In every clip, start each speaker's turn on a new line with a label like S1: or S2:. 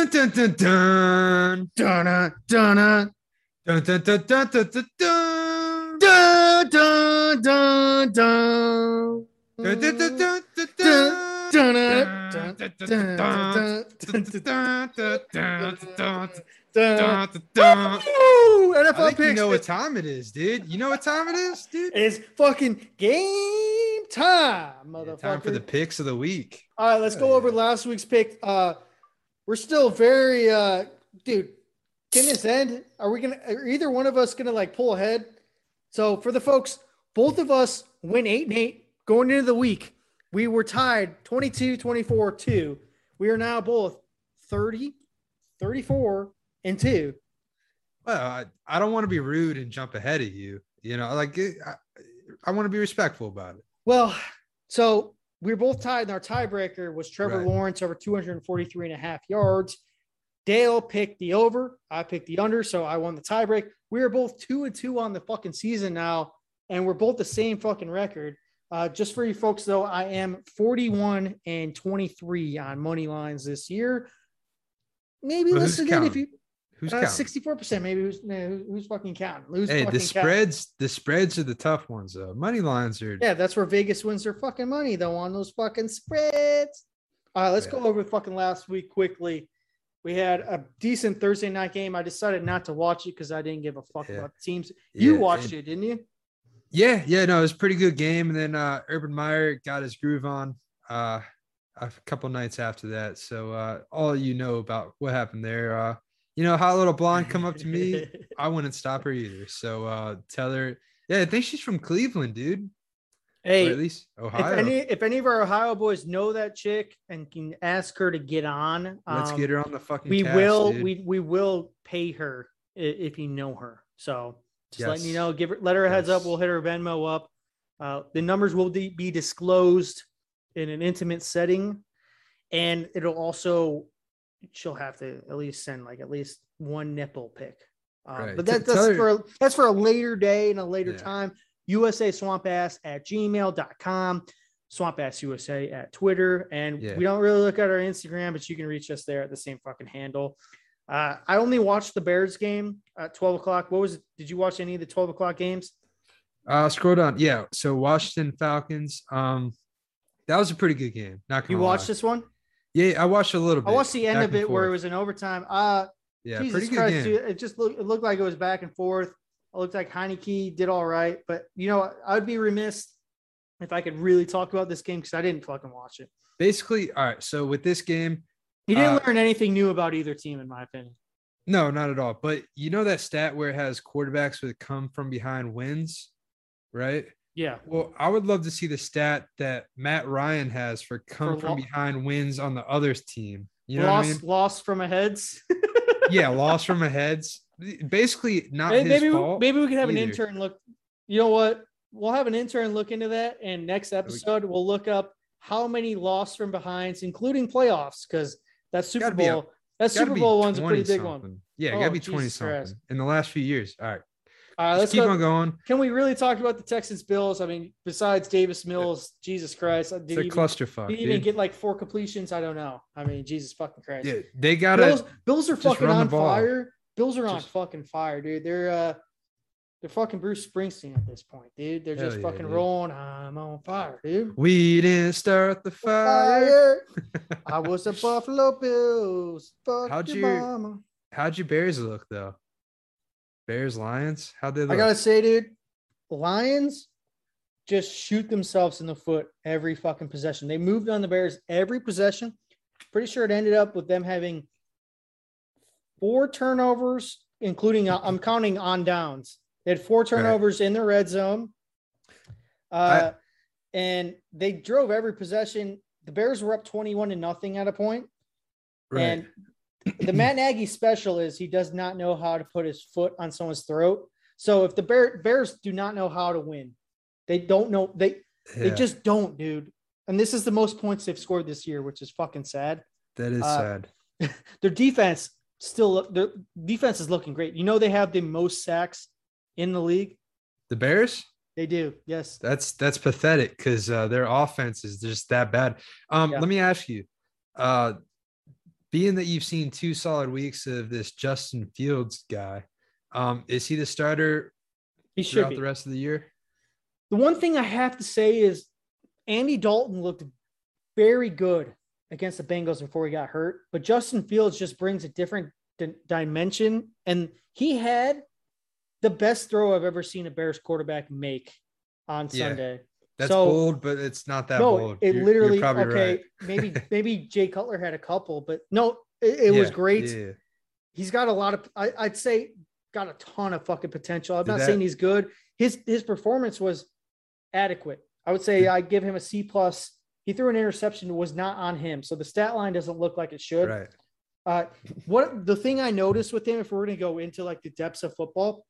S1: Dun dun dun dun.
S2: Dun dun
S1: Dun dun dun dun dun dun dun.
S2: dun dun dun NFL
S1: think you know what time it is, dude. You know what time it is, dude?
S2: It's fucking game time,
S1: Yeah,
S2: motherfucker.
S1: time for the picks of the week.
S2: All right, let's
S1: Oh,
S2: go
S1: yeah.
S2: over last week's pick. Uh, we're still very, uh, dude. Can this end? Are we gonna? Are either one of us gonna like pull ahead? So for the folks, both of us win eight and eight going into the week. We were tied 22, 24, 2. We are now both 30, 34, and 2.
S1: Well, I, I don't want to be rude and jump ahead of you. You know, like I, I want to be respectful about it.
S2: Well, so we were both tied, and our tiebreaker was Trevor
S1: Right.
S2: Lawrence over 243 and a half yards. Dale picked the over. I picked the under, so I won the tiebreak. We are both two and two on the fucking season now, and we're both the same fucking record. Uh, just for you folks, though, I am 41 and 23 on money lines this year. Maybe
S1: Well,
S2: listen in if you
S1: Who's
S2: uh,
S1: counting?
S2: 64%. Maybe who's, no, who's, fucking counting? Who's
S1: Hey,
S2: fucking
S1: the
S2: counting?
S1: spreads, the spreads are the tough ones though. Money lines are
S2: Yeah, that's where Vegas wins their fucking money though on those fucking spreads. All right, let's
S1: Yeah.
S2: go over fucking last week quickly. We had a decent Thursday night game. I decided not to watch it because I didn't give a fuck
S1: Yeah.
S2: about teams. You
S1: Yeah,
S2: watched it, didn't you?
S1: Yeah, yeah, no, it was a pretty good game. And then uh Urban Meyer got his groove on uh a couple nights after that. So uh all you know about what happened there. You know, hot little blonde come up to me. I wouldn't stop her either. So uh tell her, yeah, I think she's from Cleveland, dude. Or
S2: hey,
S1: at least
S2: if
S1: Ohio.
S2: any if any of our Ohio boys know that chick and can ask her to get on,
S1: Let's
S2: um,
S1: get her on the fucking
S2: we
S1: cast,
S2: will
S1: dude.
S2: we we will pay her if you know her. So just letting you know, give her let her a heads up. We'll hit her Venmo up. Uh, the numbers will de- be disclosed in an intimate setting, and it'll also she'll have to at least send like at least one nipple pic. Um,
S1: Right.
S2: But that, that's for that's for a later day and a later
S1: Yeah.
S2: time. USA swampass at gmail.com, swampass USA at Twitter. And
S1: Yeah.
S2: we don't really look at our Instagram, but you can reach us there at the same fucking handle. Uh, I only watched the Bears game at 12 o'clock. What was it? Did you watch any of the 12 o'clock games?
S1: Uh, scroll down. Yeah. So Washington Falcons. Um, that was a pretty good game. Not gonna
S2: You watched
S1: lie.
S2: this one?
S1: Yeah, I watched a little bit.
S2: I watched the end of it where it was in overtime. Uh,
S1: yeah,
S2: Jesus
S1: pretty good
S2: Christ,
S1: game.
S2: dude, it just looked it looked like it was back and forth. It looked like Heinicke did all right, but you know, I'd be remiss if I could really talk about this game because I didn't fucking watch it.
S1: Basically, all right. So with this game,
S2: he didn't
S1: Uh,
S2: learn anything new about either team, in my opinion.
S1: no, not at all. But you know that stat where it has quarterbacks with come from behind wins, right?
S2: Yeah,
S1: Well, I would love to see the stat that Matt Ryan has for come
S2: For
S1: from
S2: lo-
S1: behind wins on the other's team. You know
S2: lost
S1: what I mean?
S2: lost from a heads.
S1: Yeah, lost from a heads. Basically, not
S2: maybe
S1: his
S2: maybe we,
S1: fault.
S2: maybe we could have an intern look. You know what? We'll have an intern look into that, and next episode we'll look up how many lost from behinds, including playoffs, because that Super
S1: Gotta a-
S2: Bowl that Super Bowl one's a pretty
S1: 20
S2: big one.
S1: something. Yeah,
S2: Oh,
S1: gotta be 20
S2: Jesus Christ.
S1: something in the last few years. All right.
S2: All right,
S1: Let's keep
S2: go.
S1: on going.
S2: Can we really talk about the Texans Bills? I mean, besides Davis Mills, Jesus Christ, did
S1: It's a
S2: even,
S1: clusterfuck.
S2: did he even get like four completions? I don't know. I mean, Jesus fucking Christ.
S1: Yeah, they gotta
S2: Bills, Bills are fucking on fire. Bills are on fucking fire, dude. They're uh they're fucking Bruce Springsteen at this point, dude. They're just
S1: yeah,
S2: fucking
S1: dude.
S2: rolling. I'm on fire, dude.
S1: We didn't start the fire.
S2: Fire. I was a Buffalo Bills. Fuck
S1: How'd
S2: your
S1: you-
S2: mama.
S1: How'd your Bears look though? Bears Lions? How did they?
S2: I gotta say, dude, Lions just shoot themselves in the foot every fucking possession. They moved on the Bears every possession. Pretty sure it ended up with them having four turnovers, including uh, I'm counting on downs. They had four turnovers in the red zone. Uh, and they drove every possession. The Bears were up 21 to nothing at a point.
S1: right.
S2: And the Matt Nagy special is he does not know how to put his foot on someone's throat. So if the Bear, Bears do not know how to win, they don't know they they just don't, dude. And this is the most points they've scored this year, which is fucking sad.
S1: that is
S2: uh,
S1: sad.
S2: Their defense still look their defense is looking great. You know they have the most sacks in the league.
S1: The Bears?
S2: They do, yes.
S1: That's that's pathetic because uh, their offense is just that bad. Um,
S2: Yeah.
S1: let me ask you, uh, being that you've seen two solid weeks of this Justin Fields guy, um, is he the starter
S2: He should
S1: throughout
S2: be.
S1: the rest of the year?
S2: The one thing I have to say is Andy Dalton looked very good against the Bengals before he got hurt, but Justin Fields just brings a different di- dimension. And he had the best throw I've ever seen a Bears quarterback make on
S1: Yeah. That's
S2: So-
S1: bold, but it's not that
S2: no,
S1: bold.
S2: it
S1: You're-
S2: literally
S1: you're
S2: okay.
S1: right.
S2: maybe maybe Jay Cutler had a couple, but no, it, it was great.
S1: Yeah.
S2: He's got a lot of I, I'd say got a ton of fucking potential. I'm
S1: Did
S2: not
S1: that-
S2: saying he's good. His his performance was adequate. I would say
S1: Did-
S2: I give him a C plus. He threw an interception was not on him, so the stat line doesn't look like it should.
S1: Right.
S2: Uh, what the thing I noticed with him, if we're going to go into like the depths of football,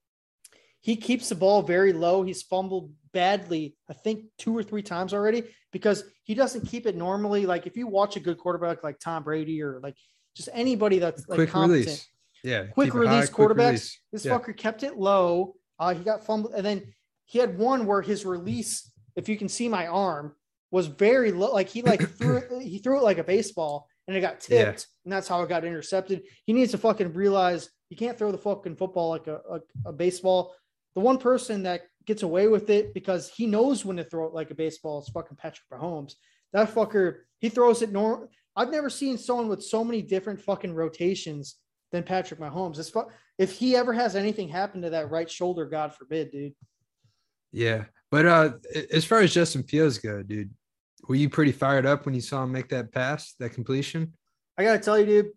S2: he keeps the ball very low. He's fumbled badly, I think two or three times already, because he doesn't keep it normally. Like if you watch a good quarterback like Tom Brady or like just anybody that's like
S1: Quick
S2: competent,
S1: release. Yeah.
S2: quick
S1: it high,
S2: release
S1: quick
S2: quarterbacks.
S1: release.
S2: This
S1: Yeah.
S2: fucker kept it low. Uh, he got fumbled, and then he had one where his release, if you can see my arm, was very low. Like he like threw it, he threw it like a baseball, and it got
S1: Yeah.
S2: tipped, and that's how it got intercepted. He needs to fucking realize you can't throw the fucking football like a, a, a baseball. The one person that gets away with it because he knows when to throw it like a baseball is fucking Patrick Mahomes. That fucker, he throws it normal. I've never seen someone with so many different fucking rotations than Patrick Mahomes. This fu- if he ever has anything happen to that right shoulder, God forbid, dude.
S1: Yeah. But uh as far as Justin Fields go, dude, were you pretty fired up when you saw him make that pass, that completion?
S2: I gotta tell you, dude.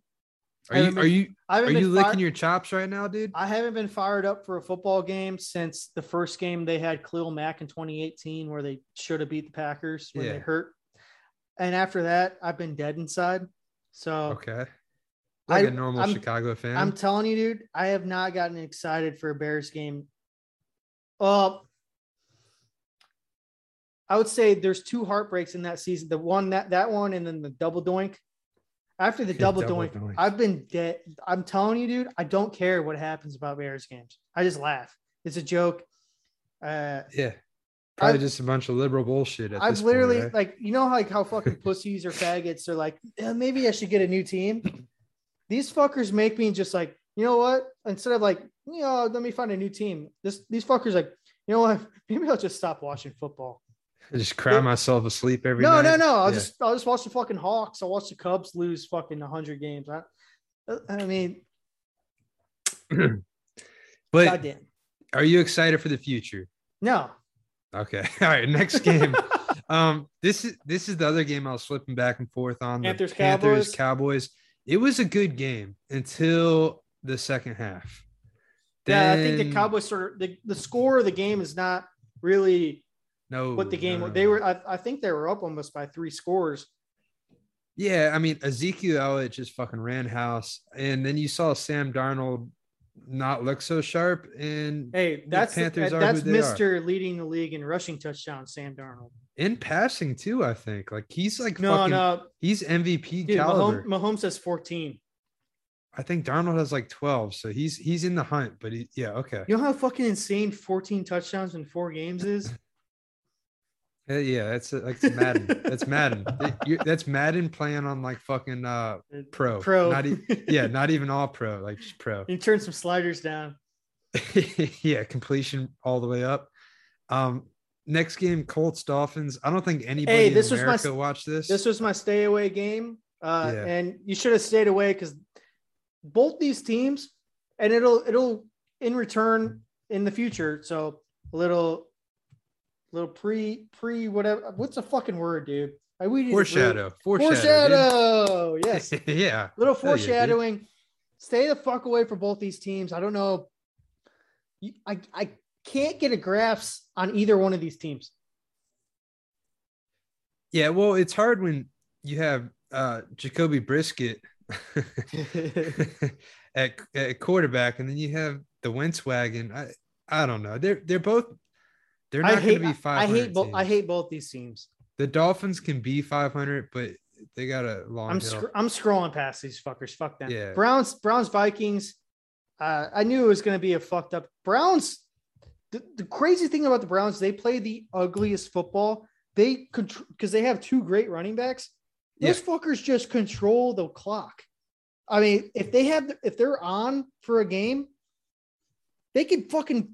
S1: Are you
S2: haven't
S1: are you are you
S2: been
S1: licking your chops right now, dude?
S2: I haven't been fired up for a football game since the first game they had Khalil Mack in 2018, where they should have beat the Packers when
S1: Yeah.
S2: they hurt. And after that, I've been dead inside. So
S1: Okay. Like
S2: I-
S1: a normal
S2: I'm-
S1: Chicago fan.
S2: I'm telling you, dude, I have not gotten excited for a Bears game. Uh, I would say there's two heartbreaks in that season. The one that that one, and then the double doink. After the double,
S1: Double
S2: doink,
S1: doink.
S2: I've been dead. I'm telling you, dude, I don't care what happens about Bears games. I just laugh. It's a joke. Uh,
S1: yeah. Probably
S2: I've-
S1: just a bunch of liberal bullshit. At
S2: I've literally
S1: point, right?
S2: like you know like how fucking pussies or faggots are like "Yeah, maybe I should get a new team. These fuckers make me just like you know what instead of like you know let me find a new team. This these fuckers like you know what maybe I'll just stop watching football.
S1: I just cry
S2: Yeah.
S1: myself asleep every
S2: no
S1: night.
S2: no no no. I'll
S1: Yeah.
S2: just I'll just watch the fucking Hawks. I'll watch the Cubs lose fucking hundred games. I, I mean
S1: But
S2: goddamn
S1: are you excited for the future?
S2: no.
S1: Okay. All right. Next game. um, this is this is the other game I was flipping back and forth on. the
S2: Panthers,
S1: Panthers,
S2: Cowboys.
S1: Cowboys. It was a good game until the second half.
S2: yeah, I think the Cowboys sort of the, the score of the game is not really
S1: No,
S2: what the game
S1: no, no,
S2: they were I, I think they were up almost by three scores.
S1: Yeah, I mean Ezekiel Elliott just fucking ran house, and then you saw Sam Darnold not look so sharp, and
S2: Hey, that's uh,
S1: Panthers
S2: that-
S1: are
S2: that's
S1: who they are.
S2: Mister leading the league in rushing touchdowns, Sam Darnold.
S1: in passing too. I think like he's like
S2: No,
S1: fucking,
S2: no,
S1: he's MVP
S2: dude,
S1: caliber.
S2: Mahomes, Mahomes has 14.
S1: I think Darnold has like twelve, so he's he's in the hunt. But he, yeah, okay,
S2: You know how fucking insane 14 touchdowns in four games is?
S1: Uh, yeah, that's like it's Madden. that's Madden. You- that's Madden playing on like fucking uh pro,
S2: Pro.
S1: Not e- yeah, not even all pro, like just pro.
S2: you turn some sliders down.
S1: yeah, completion all the way up. Um, next game, Colts Dolphins. I don't think anybody
S2: Hey,
S1: in
S2: this was my-
S1: America watched this.
S2: This was my stay away game. Uh,
S1: Yeah.
S2: and you should have stayed away because both these teams, and it'll it'll in return in the future. So a little little pre pre whatever what's a fucking word, dude? I we need to-
S1: foreshadow. Foreshadow.
S2: Foreshadow. Yes.
S1: yeah.
S2: little
S1: Hell yeah,
S2: foreshadowing. Stay the fuck away from both these teams. I don't know. I I can't get a grasp on either one of these teams.
S1: Yeah, well, it's hard when you have uh Jacoby Brisket at, at quarterback, and then you have the Wentz wagon. I I don't know. They're they're both they're not going to be five.
S2: I hate both. I hate both these teams.
S1: the Dolphins can be five hundred, but they got a long.
S2: I'm scr- I'm scrolling past these fuckers. Fuck them.
S1: Yeah.
S2: Browns Browns Vikings. Uh, I knew it was going to be a fucked up Browns. The, the crazy thing about the Browns, they play the ugliest football. They control because they have two great running backs. Those fuckers just control the clock. I mean, if they have, if they're on for a game, they could fucking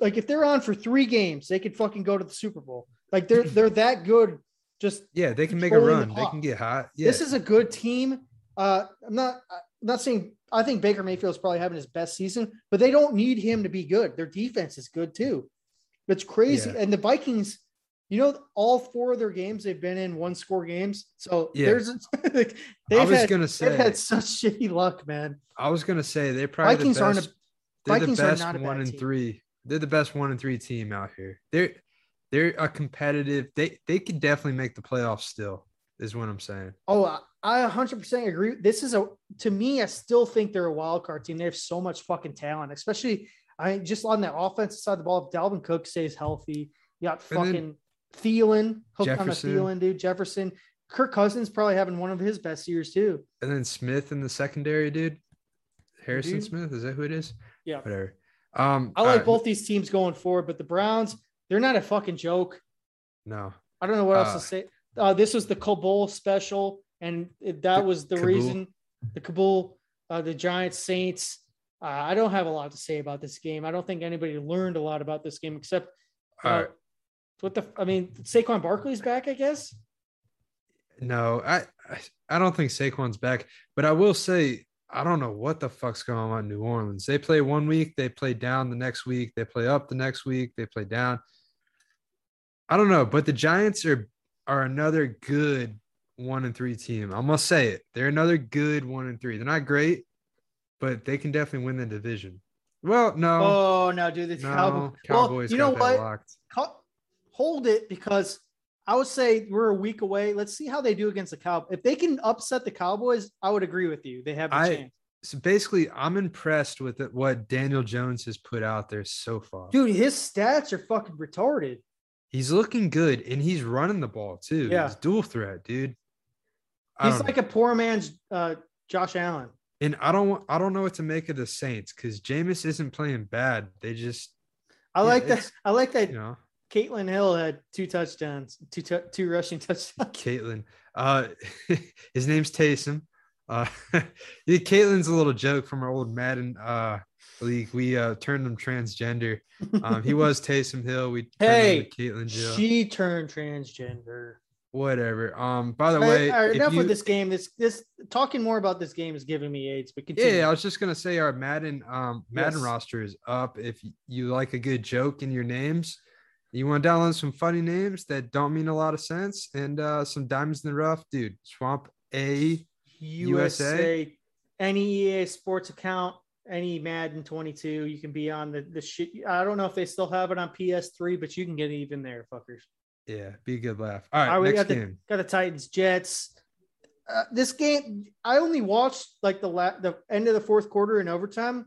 S2: like if they're on for three games, they could fucking go to the Super Bowl. Like they're they're that good. Just
S1: yeah, they can make a run. The they can get hot. Yeah.
S2: This is a good team. Uh, I'm not I'm not saying I think Baker Mayfield's probably having his best season, but they don't need him to be good. Their defense is good too. It's crazy. Yeah. And the Vikings, you know, all four of their games they've been in one score games. So yeah. there's they've I was had, gonna say they've had such shitty luck, man.
S1: I was gonna say they probably Vikings the best, aren't a, Vikings the best are not one and team. three. They're the best one and three team out here. They're they're a competitive. They they could definitely make the playoffs still. Is what I'm saying.
S2: Oh, I 100% agree. This is a to me. I still think they're a wild card team. They have so much fucking talent, especially I just on that offensive side of the ball. If Dalvin Cook stays healthy, you got fucking Thielen hooked Jefferson. on a Thielen dude. Jefferson, Kirk Cousins probably having one of his best years too.
S1: And then Smith in the secondary, dude. Harrison dude. Smith, is that who it is?
S2: Yeah.
S1: Whatever. Um,
S2: I like both these teams going forward, but the Browns, they're not a fucking joke.
S1: No.
S2: I don't know what uh, else to say. Uh, this was the Kabul special, and that was the Kabul. reason the Kabul, uh, the Giants, Saints. Uh, I don't have a lot to say about this game. I don't think anybody learned a lot about this game except uh, what the. I mean, Saquon Barkley's back, I guess.
S1: No, I I don't think Saquon's back, but I will say I don't know what the fuck's going on in New Orleans. They play one week, they play down the next week, they play up the next week, they play down. I don't know, but the Giants are are another good one and three team. I must say it. They're another good one and three. They're not great, but they can definitely win the division. Well, no.
S2: Oh no, dude. The no, Cowboys. Cowboys well, you know what? Hold it because I would say we're a week away. Let's see how they do against the Cowboys. If they can upset the Cowboys, I would agree with you. They have a I, chance.
S1: So basically, I'm impressed with it, what Daniel Jones has put out there so far.
S2: Dude, his stats are fucking retarded.
S1: He's looking good and he's running the ball too. Yeah. He's dual threat, dude.
S2: He's like know. a poor man's uh, Josh Allen.
S1: And I don't I don't know what to make of the Saints because Jameis isn't playing bad. They just
S2: I yeah, like that. I like that. You know, Caitlin Hill had two touchdowns, two t- two rushing touchdowns.
S1: Caitlin, uh, his name's Taysom. Uh, Caitlin's a little joke from our old Madden uh league. We uh turned him transgender. Um, he was Taysom Hill. We
S2: hey, Caitlin Jill. She turned transgender.
S1: Whatever. Um, by the way,
S2: all right, enough you, with this game. This this talking more about this game is giving me AIDS. But continue.
S1: yeah, I was just gonna say our Madden um Madden yes. roster is up. If you like a good joke in your names, you want to download some funny names that don't mean a lot of sense and uh some diamonds in the rough, dude. Swamp A USA. USA.
S2: Any EA Sports account any Madden 22. You can be on the the shit. I don't know if they still have it on PS3, but you can get even there, fuckers.
S1: Yeah, be a good laugh. All right, All right next
S2: got
S1: game.
S2: The, got the Titans Jets. Uh, this game, I only watched like the la- the end of the fourth quarter and overtime.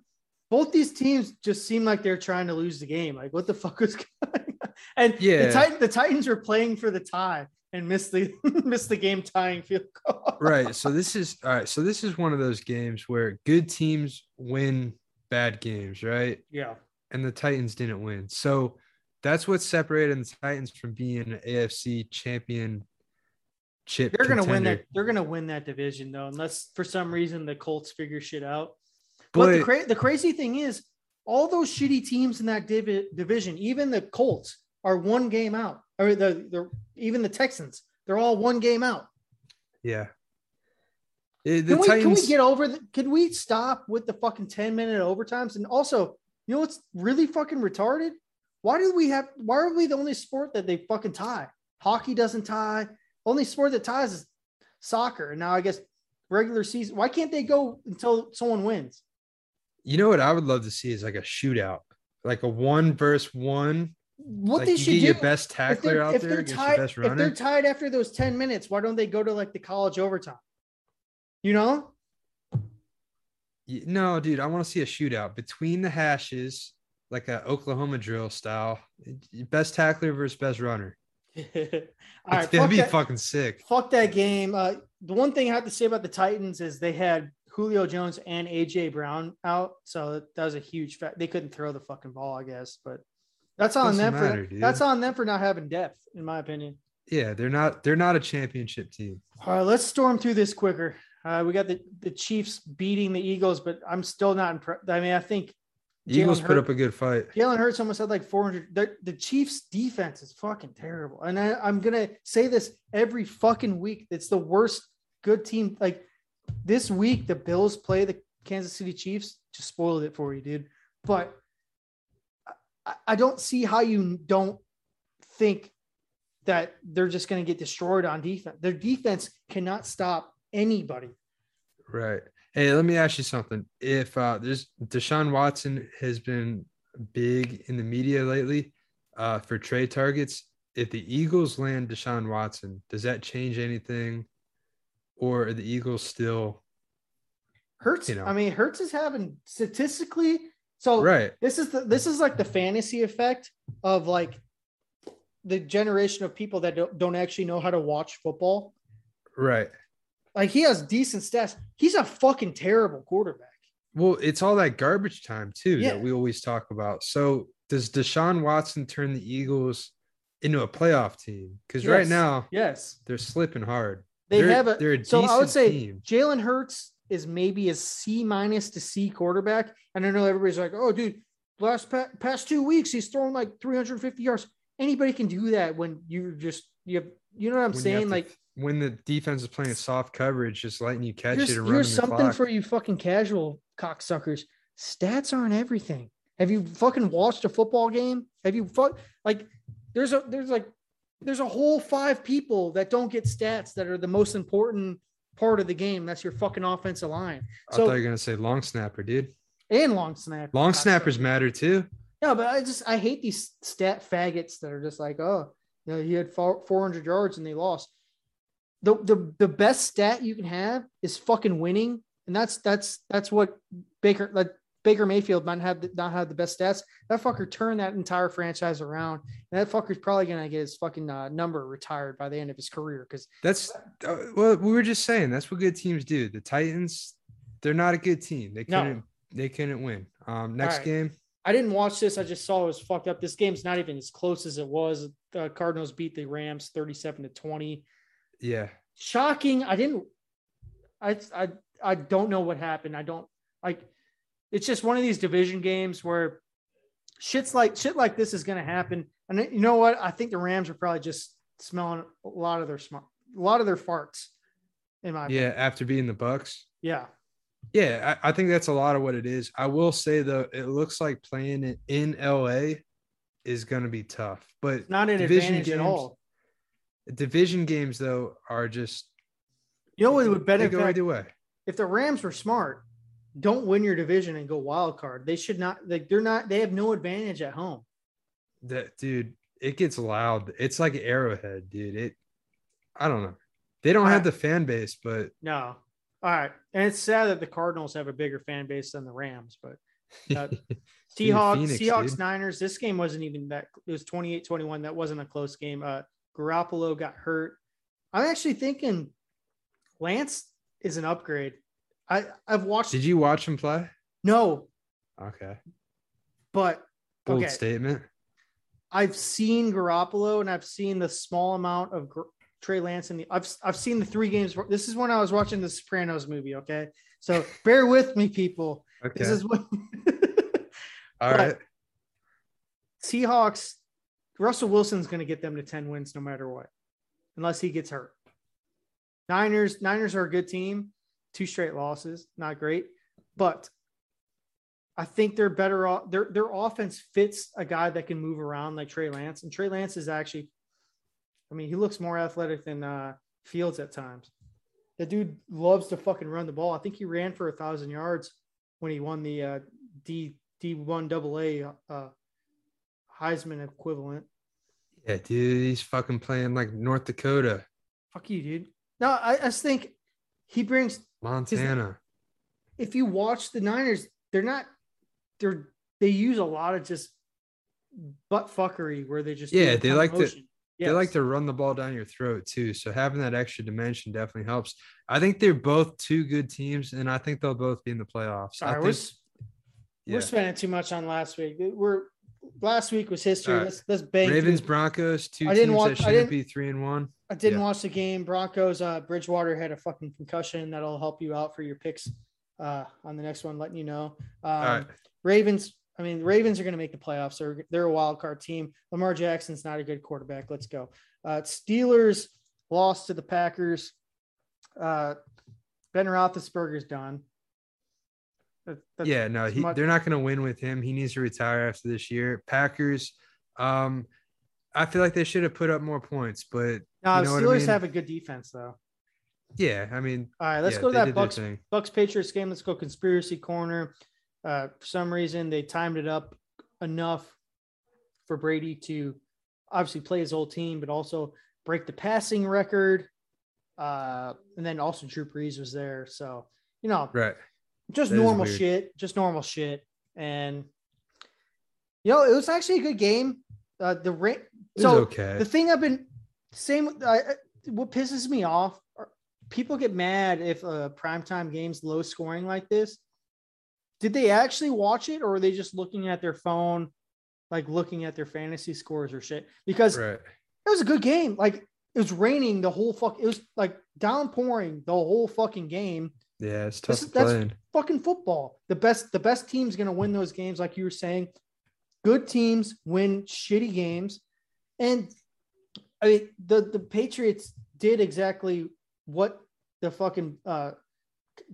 S2: Both these teams just seem like they're trying to lose the game. Like, what the fuck is going on? And yeah, the, Tit- the Titans were playing for the tie and missed the missed the game tying field goal.
S1: right. So this is all right. So this is one of those games where good teams win bad games, right?
S2: Yeah.
S1: And the Titans didn't win. So that's what separated the Titans from being an AFC champion. Chip
S2: they're gonna win that. They're gonna win that division though, unless for some reason the Colts figure shit out. But, but the, cra- the crazy thing is, all those shitty teams in that div- division, even the Colts, are one game out. Or the, the even the Texans, they're all one game out.
S1: Yeah.
S2: Uh, the can, we, Titans... can we get over the, can we stop with the fucking 10 minute overtimes? And also, you know what's really fucking retarded? Why do we have why are we the only sport that they fucking tie? Hockey doesn't tie. Only sport that ties is soccer. And now I guess regular season. Why can't they go until someone wins?
S1: You know what I would love to see is like a shootout, like a one versus one
S2: what like they should do your
S1: best tackler out there
S2: tied,
S1: if
S2: they're tied after those 10 minutes why don't they go to like the college overtime? You know?
S1: No dude i want to see a shootout between the hashes like a oklahoma drill style. Best tackler versus best runner. All right that'd be that, fucking sick.
S2: fuck that game. Uh, the one thing i have to say about the titans is they had julio jones and aj brown out so that was a huge fact they couldn't throw the fucking ball i guess but that's on them matter, for dude. that's on them for not having depth, in my opinion.
S1: Yeah, they're not they're not a championship team.
S2: All right, let's storm through this quicker. Uh, we got the, the Chiefs beating the Eagles, but I'm still not impressed. I mean, I think
S1: Eagles
S2: Jalen
S1: put up a good fight.
S2: Jalen Hurts almost had like 400. The, the Chiefs defense is fucking terrible. And I, I'm going to say this every fucking week. It's the worst good team. Like this week, the Bills play the Kansas City Chiefs. Just spoiled it for you, dude. But I, don't see how you don't think that they're just going to get destroyed on defense. Their defense cannot stop anybody.
S1: Right. Hey, let me ask you something. If uh there's Deshaun Watson has been big in the media lately uh for trade targets. If the Eagles land Deshaun Watson, does that change anything? Or are the Eagles still
S2: Hurts,
S1: You know.
S2: I mean, Hurts is having statistically. So
S1: right?
S2: this is the this is like the fantasy effect of like the generation of people that don't, don't actually know how to watch football.
S1: Right.
S2: Like he has decent stats. He's a fucking terrible quarterback.
S1: Well, it's all that garbage time too
S2: Yeah.
S1: that we always talk about. So does Deshaun Watson turn the Eagles into a playoff team? Because right now
S2: Yes,
S1: they're slipping hard.
S2: they
S1: They're-
S2: have a.
S1: they're a
S2: so I would say
S1: team.
S2: Jalen Hurts is maybe a C minus to C quarterback. And I know everybody's like, "Oh, dude, last pa- past two weeks he's thrown like 350 yards." Anybody can do that when you just you have, you know what I'm
S1: When
S2: saying?
S1: to
S2: Like
S1: when the defense is playing soft coverage, just letting you catch it and
S2: here's something for you fucking casual cocksuckers. Stats aren't everything. Have you fucking watched a football game? Have you fuck like there's a there's like there's a whole five people that don't get stats that are the most important part of the game. That's your fucking offensive line.
S1: I
S2: So
S1: thought you were gonna say long snapper, dude.
S2: and long snap.
S1: Long snappers matter too.
S2: No, but I just I hate these stat faggots that are just like, oh, you know, he had 400 yards and they lost. The, the the best stat you can have is fucking winning, and that's that's that's what Baker like Baker Mayfield might have the, not have the best stats. That fucker turned that entire franchise around, and that fucker's probably gonna get his fucking uh, number retired by the end of his career because
S1: That's uh, well, we were just saying that's what good teams do. The Titans, they're not a good team. They couldn't they couldn't win. Um next
S2: right.
S1: game,
S2: I didn't watch this. I just saw it was fucked up. This game's not even as close as it was. The Cardinals beat the Rams 37 to 20.
S1: yeah.
S2: shocking. I didn't. I I I don't know what happened. I don't like. It's just one of these division games where shit's like shit like this is going to happen. And you know what? I think the Rams are probably just smelling a lot of their smart, a lot of their farts. In my
S1: Yeah,
S2: opinion.
S1: after beating the Bucks.
S2: yeah.
S1: Yeah, I, I think that's a lot of what it is. I will say though, it looks like playing it in LA is gonna be tough. But
S2: Not an
S1: Division
S2: advantage at
S1: games,
S2: all.
S1: division games though are just
S2: You know what would
S1: they go
S2: benefit
S1: either way.
S2: if the Rams were smart? Don't win your division and go wild card. They should not. Like they're not. They have no advantage at home.
S1: That dude, it gets loud. It's like Arrowhead, dude. It I don't know. They don't have the fan base, but
S2: No. All right. And it's sad that the Cardinals have a bigger fan base than the Rams, but Uh, Seahawks,
S1: Phoenix,
S2: Seahawks,
S1: dude.
S2: Niners. This game wasn't even that. It was 28 21. That wasn't a close game. Uh, Garoppolo got hurt. I'm actually thinking Lance is an upgrade. I, I've watched,
S1: Did you watch him play?
S2: no,
S1: Okay.
S2: but
S1: Bold
S2: okay.
S1: statement.
S2: I've seen Garoppolo and I've seen the small amount of Trey Lance in the. I've I've seen the three games. This is when I was watching the Sopranos movie. Okay, so bear with me, people.
S1: Okay.
S2: This is what
S1: All right.
S2: Seahawks. Russell Wilson's going to get them to ten wins no matter what, unless he gets hurt. Niners. Niners are a good team. Two straight losses, not great, but I think they're better off. Their their offense fits a guy that can move around like Trey Lance, and Trey Lance is actually, I mean, he looks more athletic than uh, Fields at times. The dude loves to fucking run the ball. I think he ran for a thousand yards when he won the uh, D D one double A uh, Heisman equivalent.
S1: Yeah, dude, he's fucking playing like North Dakota,
S2: Fuck you, dude. No, I, I just think he brings.
S1: Montana.
S2: If you watch the Niners, they're not. They're they use a lot of just butt fuckery where they just
S1: Yeah, they like to-
S2: motion.
S1: They like to run the ball down your throat too. So having that extra dimension definitely helps. I think they're both two good teams, and I think they'll both be in the playoffs.
S2: Sorry,
S1: I
S2: we're,
S1: yeah.
S2: we're spending too much on last week. We're last week was history.
S1: Right.
S2: Let's let's bang. through
S1: Ravens,
S2: it.
S1: Broncos, two
S2: I didn't
S1: teams
S2: watch-
S1: that shouldn't
S2: didn't-
S1: be three and one.
S2: I didn't
S1: Yeah.
S2: watch the game. Broncos, uh, Bridgewater had a fucking concussion. That'll help you out for your picks uh, on the next one, letting you know. Um,
S1: right.
S2: Ravens, I mean, Ravens are going to make the playoffs. They're, they're a wild card team. Lamar Jackson's not a good quarterback. Let's go. Uh, Steelers lost to the Packers. Uh, ben Roethlisberger's done. That- that's-
S1: yeah, no, he, they're not going to win with him. He needs to retire after this year. Packers, um, I feel like they should have put up more points, but
S2: No,
S1: you know what I
S2: Steelers
S1: mean?
S2: have a good defense though.
S1: yeah, I mean,
S2: All right, let's
S1: yeah,
S2: go to that Bucks. Bucks Patriots game. Let's go conspiracy corner. Uh, for some reason, they timed it up enough for Brady to obviously play his old team, but also break the passing record. Uh, and then also Drew Brees was there, so you know,
S1: Right.
S2: just
S1: That
S2: normal shit, just normal shit. And you know, it was actually a good game. Uh, the ra- so
S1: okay.
S2: the thing I've been same. I, what pisses me off, are people get mad if uh, primetime games low scoring like this. Did they actually watch it, or are they just looking at their phone, like looking at their fantasy scores or shit? Because
S1: right.
S2: it was a good game. Like it was raining the whole fuck. It was like downpouring the whole fucking game.
S1: Yeah, it's tough
S2: This
S1: to
S2: that's-. Fucking football. The best. The best team's gonna win those games, like you were saying. Good teams win shitty games, and I mean the the Patriots did exactly what the fucking uh,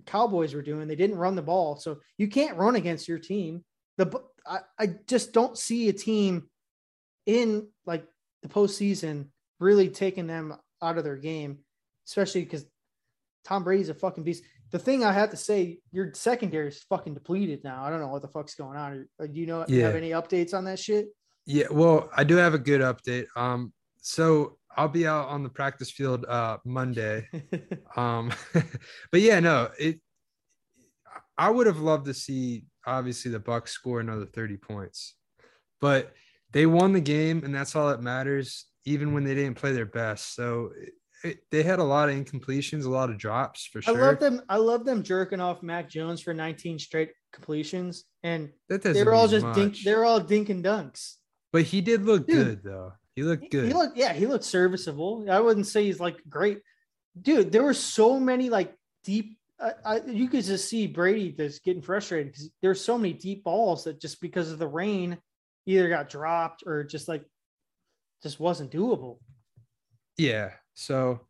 S2: Cowboys were doing. They didn't run the ball, so you can't run against your team. The I, I just don't see a team in like the postseason really taking them out of their game, especially because Tom Brady's a fucking beast. The thing I have to say, your secondary is fucking depleted now. I don't know what the fuck's going on. Do you know? You have any updates on that shit?
S1: Yeah, well, I do have a good update. Um, so I'll be out on the practice field uh Monday. Um, but yeah, no, it. I would have loved to see obviously the Bucks score another thirty points, but they won the game, and that's all that matters. Even when they didn't play their best, so it, it, they had a lot of incompletions, a lot of drops for sure.
S2: I love them. I love them jerking off Mac Jones for 19 straight completions, and they were all just dink. They were all dink and dunks.
S1: but he did look
S2: Dude.
S1: good though. He looked good.
S2: He looked, yeah, he looked serviceable. I wouldn't say he's like great, dude. There were so many like deep. I, I, you could just see Brady just getting frustrated because there's so many deep balls that just because of the rain, either got dropped or just like just wasn't doable.
S1: yeah. So,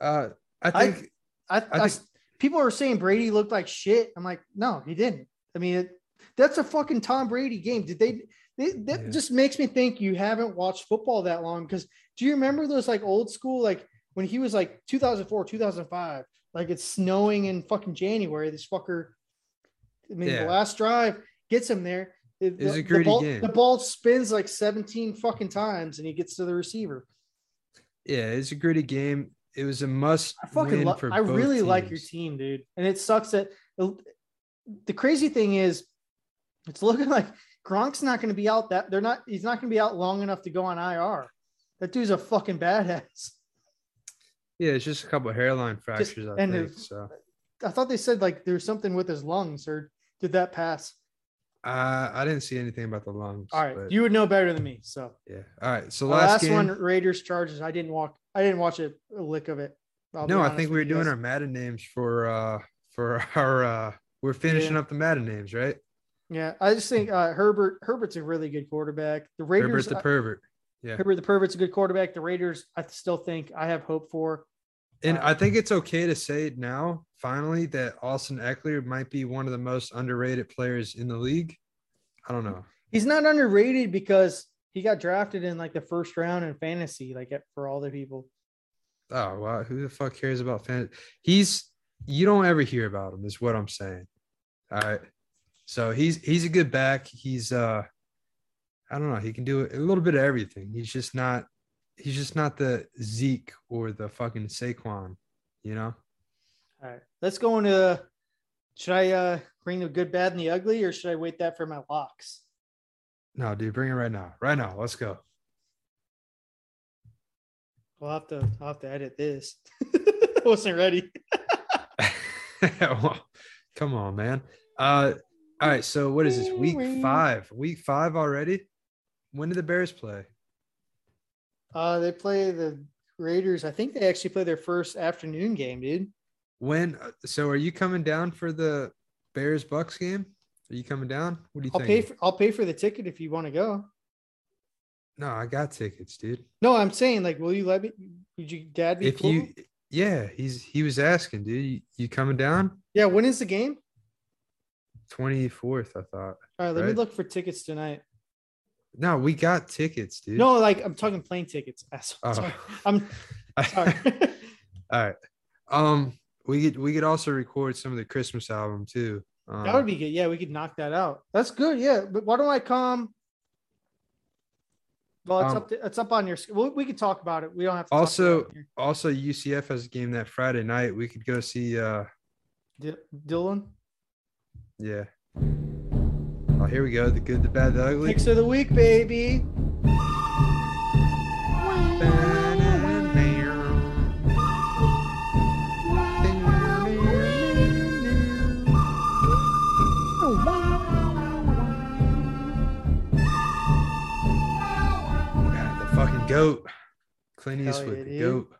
S1: uh, I
S2: I-
S1: think
S2: I,
S1: I
S2: I-
S1: think-
S2: people are saying Brady looked like shit. I'm like, no, he didn't. I mean, it, that's a fucking Tom Brady game. Did they? They that
S1: Yeah.
S2: just makes me think you haven't watched football that long. Because do you remember those like old school like when he was like 2004, 2005? Like it's snowing in fucking January. This fucker. I mean,
S1: Yeah.
S2: the last drive gets him there. It, the,
S1: gritty
S2: ball,
S1: game.
S2: the ball spins like 17 fucking times and he gets to the receiver.
S1: yeah, it's a gritty game. It was a must
S2: I fucking
S1: for
S2: I really like your team, dude. And it sucks that uh, the crazy thing is, it's looking like Gronk's not going to be out. That they're not. He's not going to be out long enough to go on IR. That dude's a fucking badass.
S1: Yeah, it's just a couple of hairline fractures, I
S2: and
S1: think.
S2: if-
S1: So
S2: I thought they said like there's something with his lungs, or did that pass?
S1: uh, I didn't see anything about the lungs.
S2: All right,
S1: but
S2: you would know better than me. So
S1: yeah. All right. So last,
S2: last,
S1: game.
S2: one, Raiders Chargers. I didn't walk. I didn't watch a, a lick of it. I'll
S1: no, I think we were doing
S2: guys.
S1: our Madden names for uh for our uh we're finishing
S2: Yeah.
S1: up the Madden names, right?
S2: Yeah, I just think uh, Herbert. Herbert's a really good quarterback. The Raiders.
S1: Herbert the pervert. Yeah.
S2: Herbert the Pervert's a good quarterback. The Raiders, I still think I have hope for.
S1: And
S2: Uh,
S1: I think it's okay to say it now, finally, that Austin Ekeler might be one of the most underrated players in the league. I don't know.
S2: He's not underrated because he got drafted in like the first round in fantasy, like for all the people.
S1: Oh wow, who the fuck cares about fan? He's you don't ever hear about him, is what I'm saying. All right. So he's he's a good back. He's uh I don't know, he can do a little bit of everything. He's just not he's just not the Zeke or the fucking Saquon, you know?
S2: All right, let's go into. Should I uh, bring the good, bad, and the ugly, or should I wait that for my locks?
S1: No, dude, bring it right now. Right now. Let's go.
S2: I'll have to. I'll have to edit this. I wasn't ready.
S1: well, come on, man. Uh all right, so what is this? Week five. Week five already? When did the Bears play?
S2: Uh, they play the Raiders. I think they actually play their first afternoon game, dude.
S1: When uh, so are you coming down for the Bears Bucks game? Are you coming down? What do you think?
S2: I'll pay for I'll pay for the ticket if you want to go.
S1: no, I got tickets, dude.
S2: No, I'm saying like, will you let me? Would you, Dad, be
S1: If
S2: cool?
S1: you yeah, he's he was asking, dude. You, you coming down?
S2: yeah, when is the game?
S1: 24th, I thought.
S2: All right, let me look for tickets tonight.
S1: No, we got tickets, dude.
S2: No, like I'm talking plane tickets. asshole.
S1: Oh.
S2: Sorry. I'm sorry.
S1: All right. Um, we could we could also record some of the Christmas album too. Um,
S2: that would be good. Yeah, we could knock that out. That's good. Yeah, but why don't I come? Well, it's
S1: Um,
S2: up. To, it's up on your. Well, we could talk about it. We don't have to. talk
S1: Also-
S2: about it
S1: also UCF has a game that Friday night. We could go see. Uh,
S2: D- Dylan
S1: yeah. Oh, here we go. The good, the bad, the ugly.
S2: picks of the week, baby.
S1: The fucking goat. Clint Eastwood,
S2: yeah,
S1: the goat.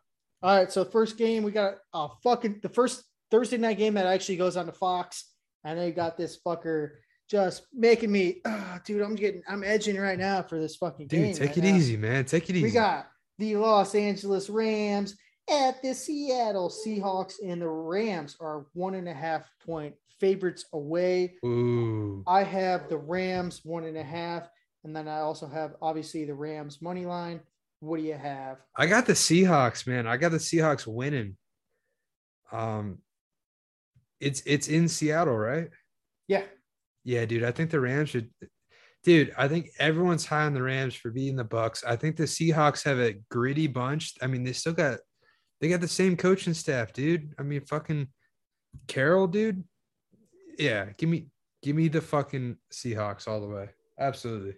S2: All right, so first game we got a fucking the first Thursday night game that actually goes on to Fox. And they got this fucker just making me, ah, dude. I'm getting, I'm edging right now for this fucking game.
S1: Dude, take
S2: right
S1: it
S2: now.
S1: easy, man. Take it easy.
S2: We got the Los Angeles Rams at the Seattle Seahawks, and the Rams are one and a half point favorites away.
S1: Ooh.
S2: I have the Rams one and a half, and then I also have obviously the Rams money line. What do you have?
S1: I got the Seahawks, man. I got the Seahawks winning. Um, it's it's in Seattle, right?
S2: Yeah,
S1: Yeah, dude. I think the Rams should. Dude, I think everyone's high on the Rams for beating the Bucks. I think the Seahawks have a gritty bunch. I mean, they still got they got the same coaching staff, dude. I mean, fucking Carroll, dude. Yeah, give me give me the fucking Seahawks all the way. Absolutely,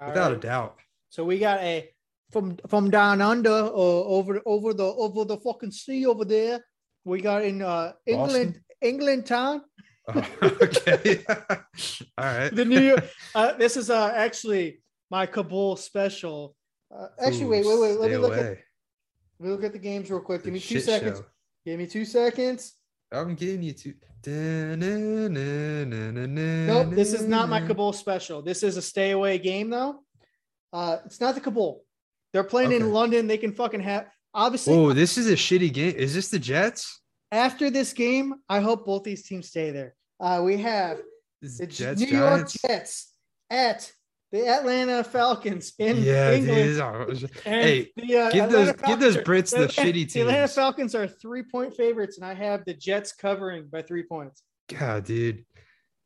S2: All
S1: without
S2: right.
S1: a doubt.
S2: So we got a from from down under uh, over over the over the fucking sea over there. We got in uh England
S1: Boston?
S2: England town.
S1: Oh, okay. all right.
S2: The New York. Uh, this is uh actually my Kabul special. Uh, actually,
S1: Ooh,
S2: wait, wait, wait. Let me look at
S1: away.
S2: let me look at the games real quick. Give me two seconds.
S1: show.
S2: Give me two seconds.
S1: I'm giving you two. Nope,
S2: this is not my Kabul special. This is a stay away game though. Uh, it's not the Kabul. They're playing in London. They can fucking have. Obviously,
S1: Oh, this is a shitty game. Is this the Jets?
S2: After this game, I hope both these teams stay there. Uh, we have the
S1: Jets
S2: New
S1: Giants?
S2: York Jets at the Atlanta Falcons in
S1: yeah,
S2: England.
S1: Hey,
S2: the, uh,
S1: give those give those Brits
S2: are-
S1: the shitty
S2: The Atlanta. Falcons are three point favorites, and I have the Jets covering by three points.
S1: God, dude.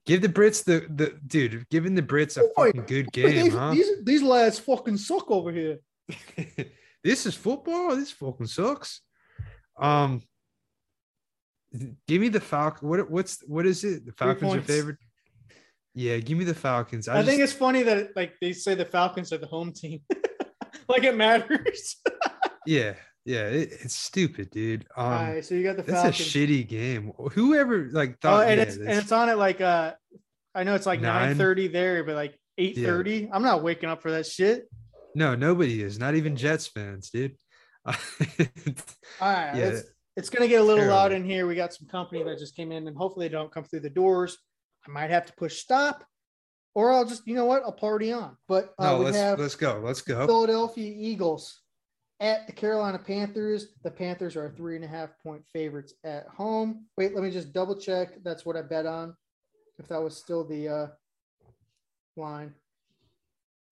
S1: Give the Brits the the dude. Giving the Brits a
S2: Boy,
S1: fucking good game,
S2: they-
S1: huh?
S2: These these lads fucking suck over here.
S1: this is football. This fucking sucks. Um, give me the Falcon. What what's what is it? The Falcons are favored. Yeah, give me the Falcons. I,
S2: I, think it's funny that like they say the Falcons are the home team, like it matters.
S1: yeah, yeah. It, it's stupid, dude. Um,
S2: All right, so you got the
S1: That's
S2: Falcons.
S1: a shitty game. Whoever like
S2: oh,
S1: thought,
S2: and
S1: yeah,
S2: it's and it's on at like uh, I know it's like
S1: Nine.
S2: thirty there, but like eight thirty. I'm not waking up for that shit.
S1: no, nobody is. Not even Jets fans, dude.
S2: All right,
S1: Yeah.
S2: It's, it's gonna get a little loud in here. We got some company that just came in, and hopefully they don't come through the doors. I might have to push stop, or I'll just you know what, I'll party on. But uh,
S1: no,
S2: we
S1: let's
S2: have
S1: let's go. Let's go.
S2: Philadelphia Eagles at the Carolina Panthers. The Panthers are three and a half point favorites at home. Wait, let me just double check. That's what I bet on. If that was still the uh, line.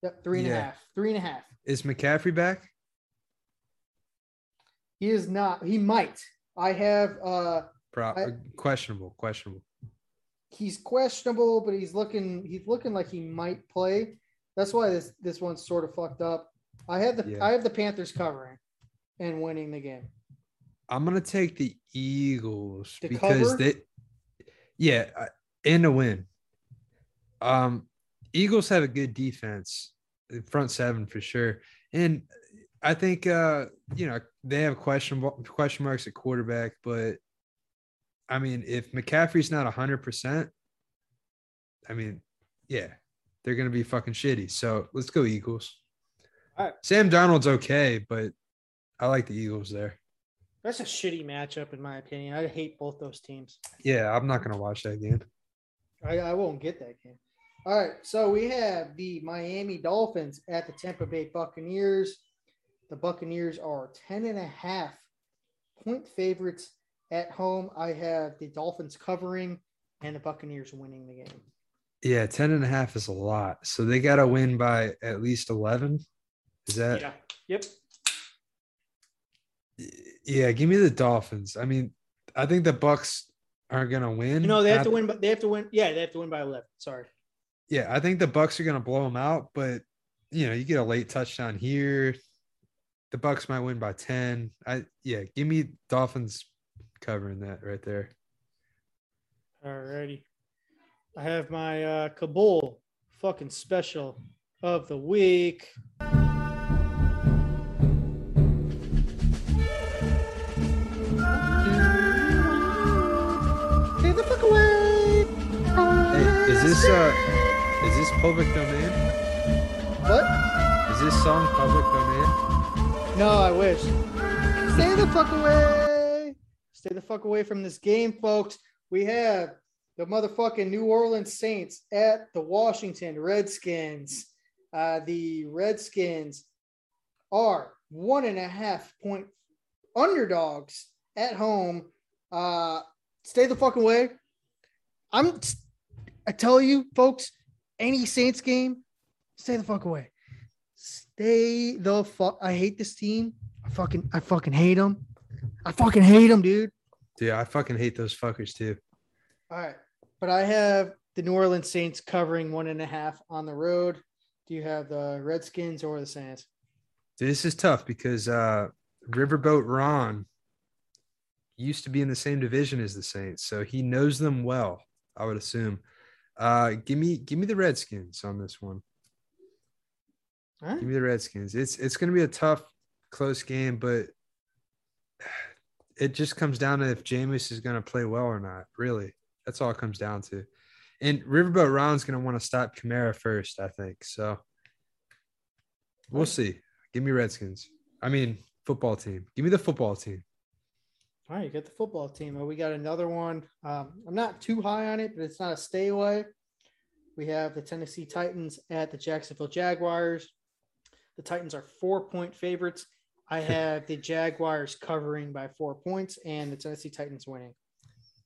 S2: Yep, three and a half.
S1: Yeah.
S2: Three and a half.
S1: Is McCaffrey back?
S2: He is not. He might. I have. uh
S1: Pro-
S2: I-
S1: questionable. Questionable.
S2: He's questionable, but he's looking. He's looking like he might play. That's why this this one's sort of fucked up. I have the
S1: Yeah.
S2: I have the Panthers covering and winning the game.
S1: I'm gonna take the Eagles
S2: To
S1: because
S2: cover?
S1: they, yeah, uh, and a win. Um, Eagles have a good defense, uh, front seven for sure, and I think uh, you know they have question question marks at quarterback, but I mean, if McCaffrey's not hundred percent, I mean, yeah, they're gonna be fucking shitty. So let's go Eagles.
S2: Right.
S1: Sam Darnold's okay, but I like the Eagles there.
S2: That's a shitty matchup, in my opinion. I hate both those teams.
S1: Yeah, I'm not gonna watch that game.
S2: I, I won't get that game. All right, so we have the Miami Dolphins at the Tampa Bay Buccaneers. The Buccaneers are 10 and a half point favorites at home. I have the Dolphins covering and the Buccaneers winning the game.
S1: Yeah, 10 and a half is a lot. So they got to win by at least 11. Is that?
S2: Yeah. Yep.
S1: Yeah, give me the Dolphins. I mean, I think the Bucks aren't going to win.
S2: No, they have to win, but they have to win. Yeah, they have to win by 11. Sorry.
S1: Yeah, I think the Bucks are going to blow them out, but you know, you get a late touchdown here. The Bucks might win by 10. I yeah, give me Dolphins covering that right there.
S2: All righty. I have my uh, Kabul fucking special of the week. Get the fuck away!
S1: Hey, is this uh is this public domain?
S2: What?
S1: Is this song public domain?
S2: No, I wish. Stay the fuck away. Stay the fuck away from this game, folks. We have the motherfucking New Orleans Saints at the Washington Redskins. Uh, the Redskins are one and a half point underdogs at home. Uh, stay the fucking way. I'm, I tell you, folks, any Saints game, stay the fuck away. Stay the fuck. I hate this team. I fucking, I fucking hate them. I fucking hate them, dude.
S1: Dude, I fucking hate those fuckers too.
S2: All right, but I have the New Orleans Saints covering one and a half on the road. Do you have the Redskins or the Saints?
S1: Dude, this is tough because uh Riverboat Ron used to be in the same division as the Saints, so he knows them well, I would assume. Uh give me give me the Redskins on this one.
S2: All right.
S1: Give me the Redskins. It's it's gonna be a tough, close game, but it just comes down to if Jameis is gonna play well or not. Really, that's all it comes down to. And Riverboat Ron's gonna want to stop Kamara first, I think. So we'll see. Give me Redskins. I mean, football team. Give me the football team.
S2: All right, you got the football team. Well, we got another one. Um, I'm not too high on it, but it's not a stay away. We have the Tennessee Titans at the Jacksonville Jaguars. The Titans are four point favorites. I have the Jaguars covering by four points and the Tennessee Titans winning.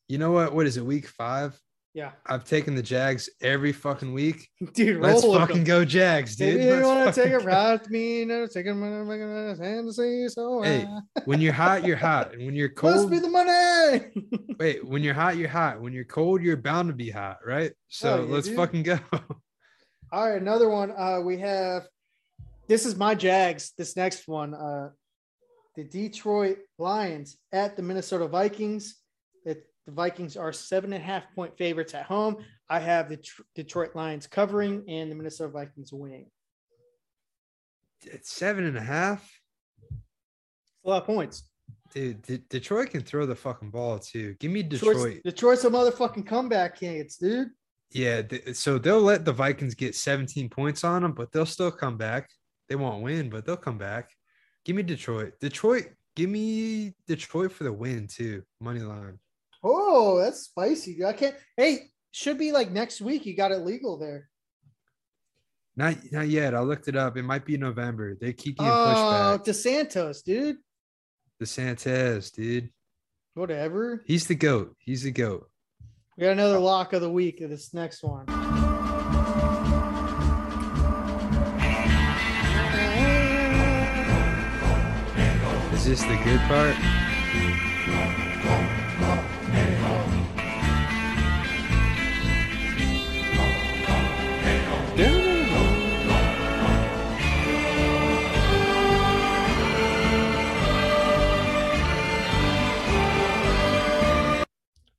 S1: You know what? What is it? Week five.
S2: Yeah,
S1: I've taken the Jags every fucking week.
S2: dude,
S1: Let's fucking go Jags, dude.
S2: Maybe you want to take a ride with me, no, take a minute, Tennessee, so
S1: Hey. When you're hot, you're hot, and when you're cold, Must
S2: be the money.
S1: wait. When you're hot, you're hot. When you're cold, you're bound to be hot, right? So
S2: Hell yeah,
S1: let's
S2: dude.
S1: fucking go.
S2: All right, another one. Uh, we have this is my Jags. This next one, uh, the Detroit Lions at the Minnesota Vikings. It, the Vikings are seven and a half point favorites at home. I have the Tr- Detroit Lions covering and the Minnesota Vikings winning.
S1: It's seven and a half.
S2: It's A lot of points.
S1: Dude, De- Detroit can throw the fucking ball too. Give me
S2: Detroit's,
S1: Detroit.
S2: Detroit's a motherfucking comeback kids, dude.
S1: Yeah, th- so they'll let the Vikings get 17 points on them, but they'll still come back. They won't win, but they'll come back. Give me Detroit. Detroit, give me Detroit for the win too. Money line.
S2: Oh, that's spicy. I can't. Hey, should be like next week. You got it legal there.
S1: Not not yet. I looked it up. It might be November. They keep getting oh, pushed
S2: Oh,
S1: back.
S2: DeSantos, dude.
S1: The Santes, dude.
S2: Whatever.
S1: He's the goat. He's the goat.
S2: We got another lock of the week of this next one.
S1: Is this the good part?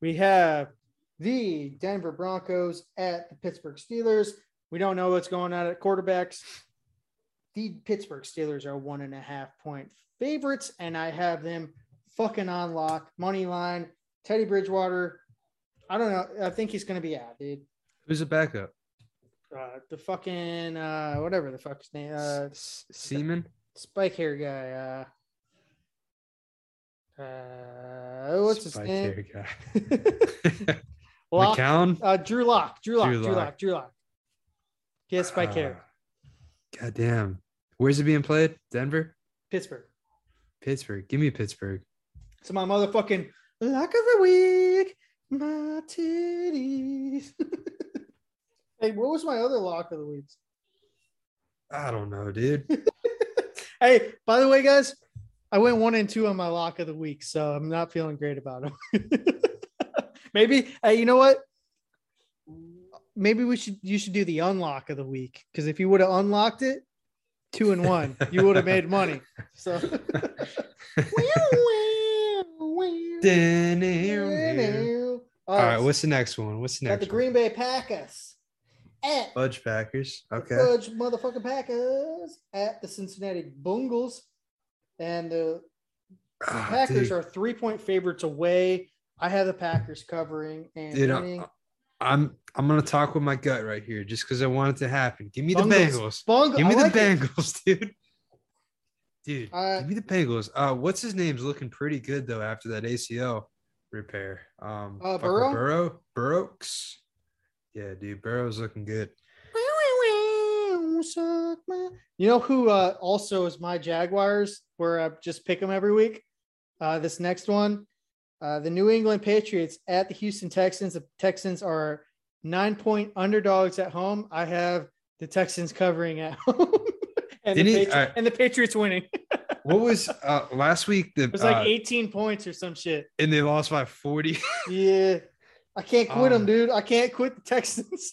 S2: We have the Denver Broncos at the Pittsburgh Steelers. We don't know what's going on at quarterbacks. The Pittsburgh Steelers are one and a half point favorites, and I have them fucking on lock. Money line, Teddy Bridgewater. I don't know. I think he's going to be out, dude.
S1: Who's the backup?
S2: Uh, the fucking, uh, whatever the fuck's name, uh,
S1: Siemian?
S2: spike hair guy. Uh, Uh, what's his
S1: Spike
S2: name?
S1: hair guy.
S2: Lock,
S1: McCown.
S2: uh, Drew Lock. Drew Lock.
S1: Drew
S2: Lock. Drew Lock. Yes, spike hair.
S1: Ah, God damn. Where's it being played? Denver?
S2: Pittsburgh.
S1: Pittsburgh. Give me Pittsburgh.
S2: So my motherfucking lock of the week, my titties. hey, what was my other lock of the week?
S1: I don't know, dude.
S2: Hey, by the way, guys, I went one and two on my lock of the week, so I'm not feeling great about them. Maybe, hey, you know what? Maybe we should you should do the unlock of the week because if you would have unlocked it, two and one, you would have made money. So.
S1: All right, what's the next one? What's the
S2: got
S1: next
S2: the
S1: one?
S2: Green Bay Packers at
S1: Fudge Packers. Okay.
S2: Fudge motherfucking Packers at the Cincinnati Bungles, and the
S1: Ah,
S2: Packers
S1: dude.
S2: are three point favorites away. I have the Packers covering and
S1: Dude, I-
S2: winning.
S1: I'm I'm gonna talk with my gut right here, just because I want it to happen. Give me the
S2: Bungles.
S1: Bengals.
S2: Bung-
S1: Give me
S2: I
S1: the
S2: like it.
S1: Bengals, dude. Dude,
S2: Uh,
S1: give me the Bengals. Uh, what's his name's looking pretty good though after that ACL repair. Um,
S2: Uh, Burrow?
S1: Burrow, Burrows. Yeah, dude, Burrow's looking good.
S2: You know who uh, also is my Jaguars, where I just pick them every week? Uh, this next one, uh, the New England Patriots at the Houston Texans. The Texans are nine point underdogs at home. I have the Texans covering at home, and, the
S1: he-
S2: Patri-
S1: uh,
S2: and the Patriots winning.
S1: What was uh last week? The
S2: It was like
S1: uh,
S2: 18 points or some shit.
S1: and they lost by 40.
S2: Yeah, I can't quit them,
S1: Um,
S2: dude. I can't quit the Texans.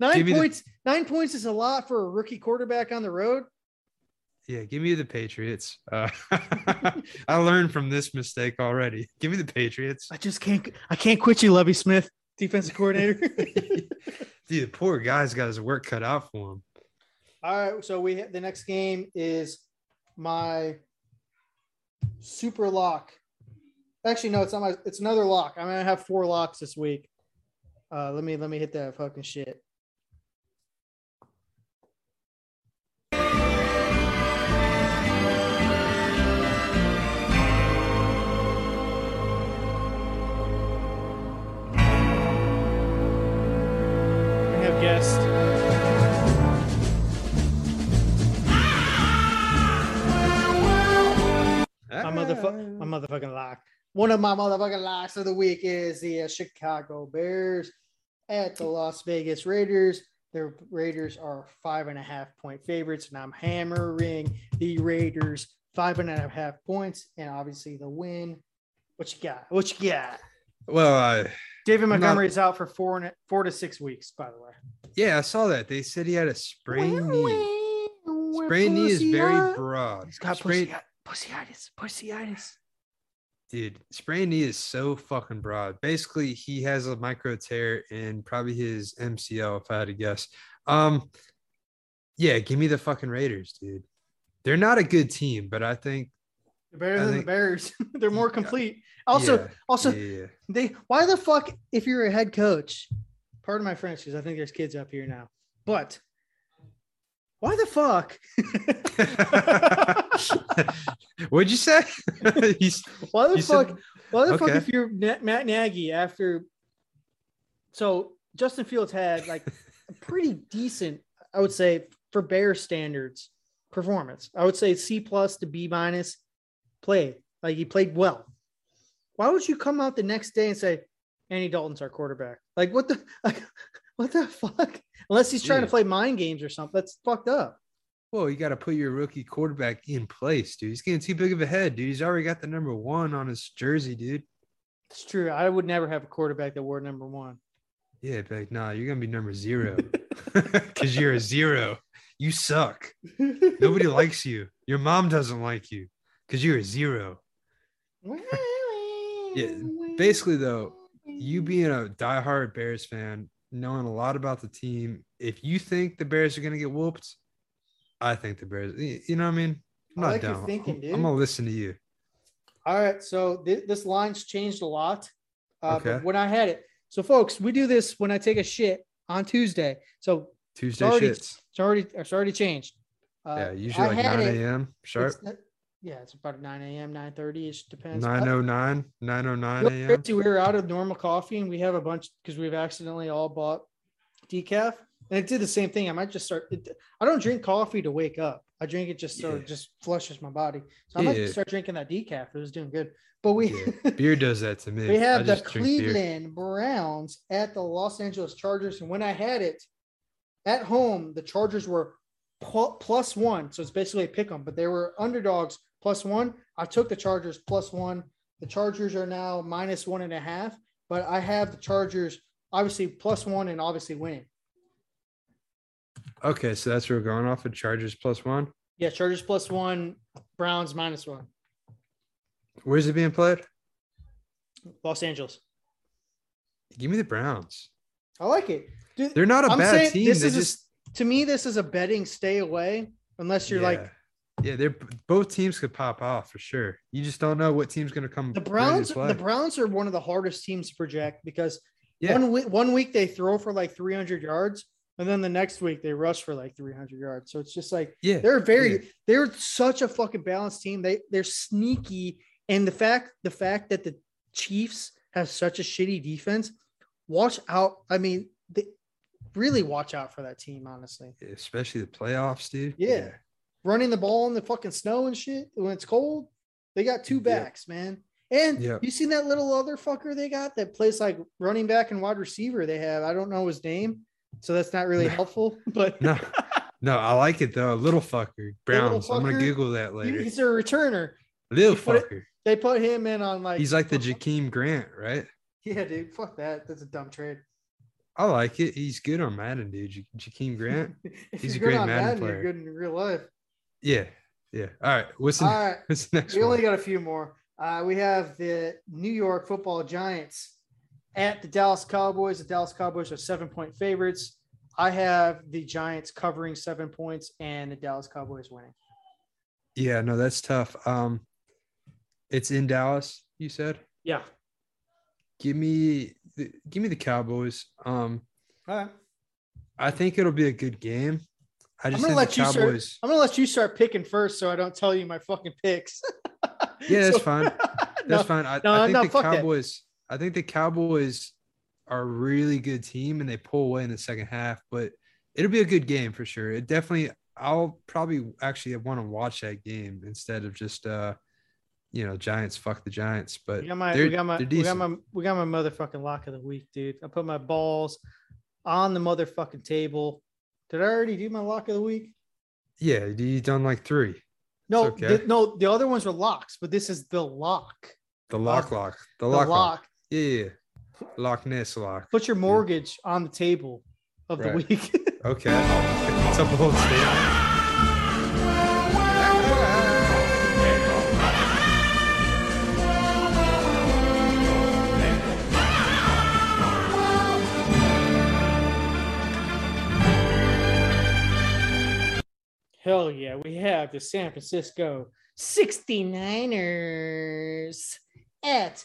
S2: nine
S1: me the-
S2: points. nine points is a lot for a rookie quarterback on the road.
S1: Yeah, give me the Patriots. Uh, I learned from this mistake already. Give me the Patriots.
S2: I just can't. I can't quit you, Lovie Smith, defensive coordinator.
S1: Dude, the poor guy's got his work cut out for him.
S2: All right, so we the next game is my super lock. Actually, no, it's not my. It's another lock. I'm gonna have four locks this week. Uh, let me let me hit that fucking shit. My motherfucker, my motherfucking lock. One of my motherfucking locks of the week is the uh, Chicago Bears at the Las Vegas Raiders. The Raiders are five and a half point favorites, and I'm hammering the Raiders five and a half points, and obviously the win. What you got? What you got?
S1: Well, uh,
S2: David
S1: I'm not-
S2: Montgomery is out for four and four to six weeks, by the way.
S1: yeah, I saw that. They said he had a sprained knee. Sprained knee is very broad.
S2: He's got
S1: Sprained-
S2: pussyitis. Pussyitis.
S1: Dude, sprained knee is so fucking broad. Basically, he has a micro tear in probably his MCL, if I had to guess. Um, yeah, give me the fucking Raiders, dude. They're not a good team, but I think
S2: They're better
S1: I
S2: than
S1: think-
S2: the Bears. They're more complete. Also,
S1: yeah,
S2: also,
S1: yeah, yeah.
S2: they why the fuck if you're a head coach pardon my french because i think there's kids up here now but why the fuck
S1: What'd you say? He's
S2: why the
S1: You said-
S2: fuck why the fuck if you're matt nagy after so justin fields had like a pretty decent i would say for bear standards performance i would say c plus to b minus play like he played well why would you come out the next day and say Andy Dalton's our quarterback? Like what the like what the fuck? Unless he's trying to play mind games or something. That's fucked up.
S1: Well, you got to put your rookie quarterback in place, dude. He's getting too big of a head, dude. He's already got the number one on his jersey, dude.
S2: It's true. I would never have a quarterback that wore number one.
S1: Yeah, be like, nah, you're gonna be number zero because you're a zero. You suck. Nobody likes you. Your mom doesn't like you because you're a zero. Yeah, basically, though, You being a diehard Bears fan, knowing a lot about the team, if you think the Bears are gonna get whooped, I think the Bears. You know what I mean? I'm
S2: I like
S1: down.
S2: thinking,
S1: I'm,
S2: dude.
S1: I'm gonna listen to you.
S2: All right, so th- this line's changed a lot. Uh,
S1: Okay.
S2: when I had it, so folks, we do this when I take a shit on Tuesday. So
S1: Tuesday
S2: already-
S1: shits.
S2: it's already it's already changed. Uh,
S1: Yeah, usually
S2: I
S1: like 9 a.m. sharp.
S2: It's, yeah, it's about 9 a.m., 9 30 ish, depends.
S1: 909, 909
S2: You know,
S1: a.m.
S2: we were out of normal coffee and we have a bunch because we've accidentally all bought decaf. And it did the same thing. I might just start. It, I don't drink coffee to wake up. I drink it just so
S1: Yeah.
S2: it just flushes my body. So I might
S1: Yeah.
S2: just start drinking that decaf. It was doing good. But we
S1: Yeah. Beer does that to me.
S2: we have the
S1: just drink beer.
S2: Cleveland Browns at the Los Angeles Chargers. And when I had it at home, the Chargers were plus one. So it's basically a pick 'em, but they were underdogs plus one. I took the Chargers plus one. The Chargers are now minus one and a half, but I have the Chargers obviously plus one and obviously winning.
S1: Okay, so that's where we're going off of Chargers plus one.
S2: Yeah, Chargers plus one, Browns minus one.
S1: Where's it being played?
S2: Los Angeles.
S1: Give me the Browns.
S2: I like it. Dude,
S1: They're not a
S2: I'm
S1: bad team.
S2: this
S1: They
S2: is a- to me, this is a betting stay away unless you're like
S1: yeah. yeah, they're both teams could pop off for sure. You just don't know what team's going to come.
S2: the Browns. The Browns are one of the hardest teams to project because
S1: Yeah.
S2: one week one week they throw for like 300 yards, and then the next week they rush for like 300 yards. So it's just like
S1: yeah,
S2: they're very
S1: yeah.
S2: they're such a fucking balanced team. They they're sneaky, and the fact the fact that the Chiefs have such a shitty defense, watch out. I mean, they really watch out for that team. Honestly,
S1: especially the playoffs, dude.
S2: Yeah. running the ball in the fucking snow and shit when it's cold. They got two
S1: Yep.
S2: backs, man. And
S1: Yep.
S2: you seen that little other fucker they got that plays like running back and wide receiver they have. I don't know his name, so that's not really
S1: No.
S2: helpful. But
S1: No, no, I like it though. Little fucker, Browns. I'm gonna
S2: fucker.
S1: Google that later.
S2: he's a returner.
S1: Little
S2: put it-
S1: fucker.
S2: They put him in on like
S1: He's like the Jakeem Grant, right?
S2: Yeah, dude. Fuck that. That's a dumb trade.
S1: I like it. He's good on Madden, dude. Ja- Jakeem Grant. He's a great Madden
S2: Madden,
S1: player.
S2: You're good in real life.
S1: Yeah, yeah. All right. What's the,
S2: All right.
S1: what's the next
S2: We only got a few more. Uh, we have the New York Football Giants at the Dallas Cowboys. The Dallas Cowboys are seven point favorites. I have the Giants covering seven points and the Dallas Cowboys winning.
S1: Yeah, no, that's tough. Um, it's in Dallas. You said.
S2: Yeah.
S1: Give me, the, give me the Cowboys. Um,
S2: All right.
S1: I think it'll be a good game. I
S2: I'm gonna let
S1: the
S2: you start. I'm gonna let you start picking first, so I don't tell you my fucking picks.
S1: Yeah, that's
S2: So-
S1: fine.
S2: no,
S1: That's fine. I,
S2: no,
S1: I think
S2: no,
S1: the
S2: fuck that.
S1: I think the Cowboys are a really good team, and they pull away in the second half. But it'll be a good game for sure. It definitely. I'll probably actually want to watch that game instead of just uh, you know, Giants. Fuck the Giants. But
S2: We got my, we got my, we got my, we got my motherfucking lock of the week, dude. I put my balls on the motherfucking table. Did I already do my lock of the week?
S1: yeah, you done like three.
S2: No,
S1: okay.
S2: the, no, the other ones were locks, but this is the lock.
S1: The lock, lock, the
S2: The
S1: lock,
S2: lock.
S1: Yeah. Loch Ness lock.
S2: Put your mortgage on the table of the
S1: Right.
S2: week.
S1: Okay, it's a bold statement.
S2: Hell yeah, we have the San Francisco 69ers at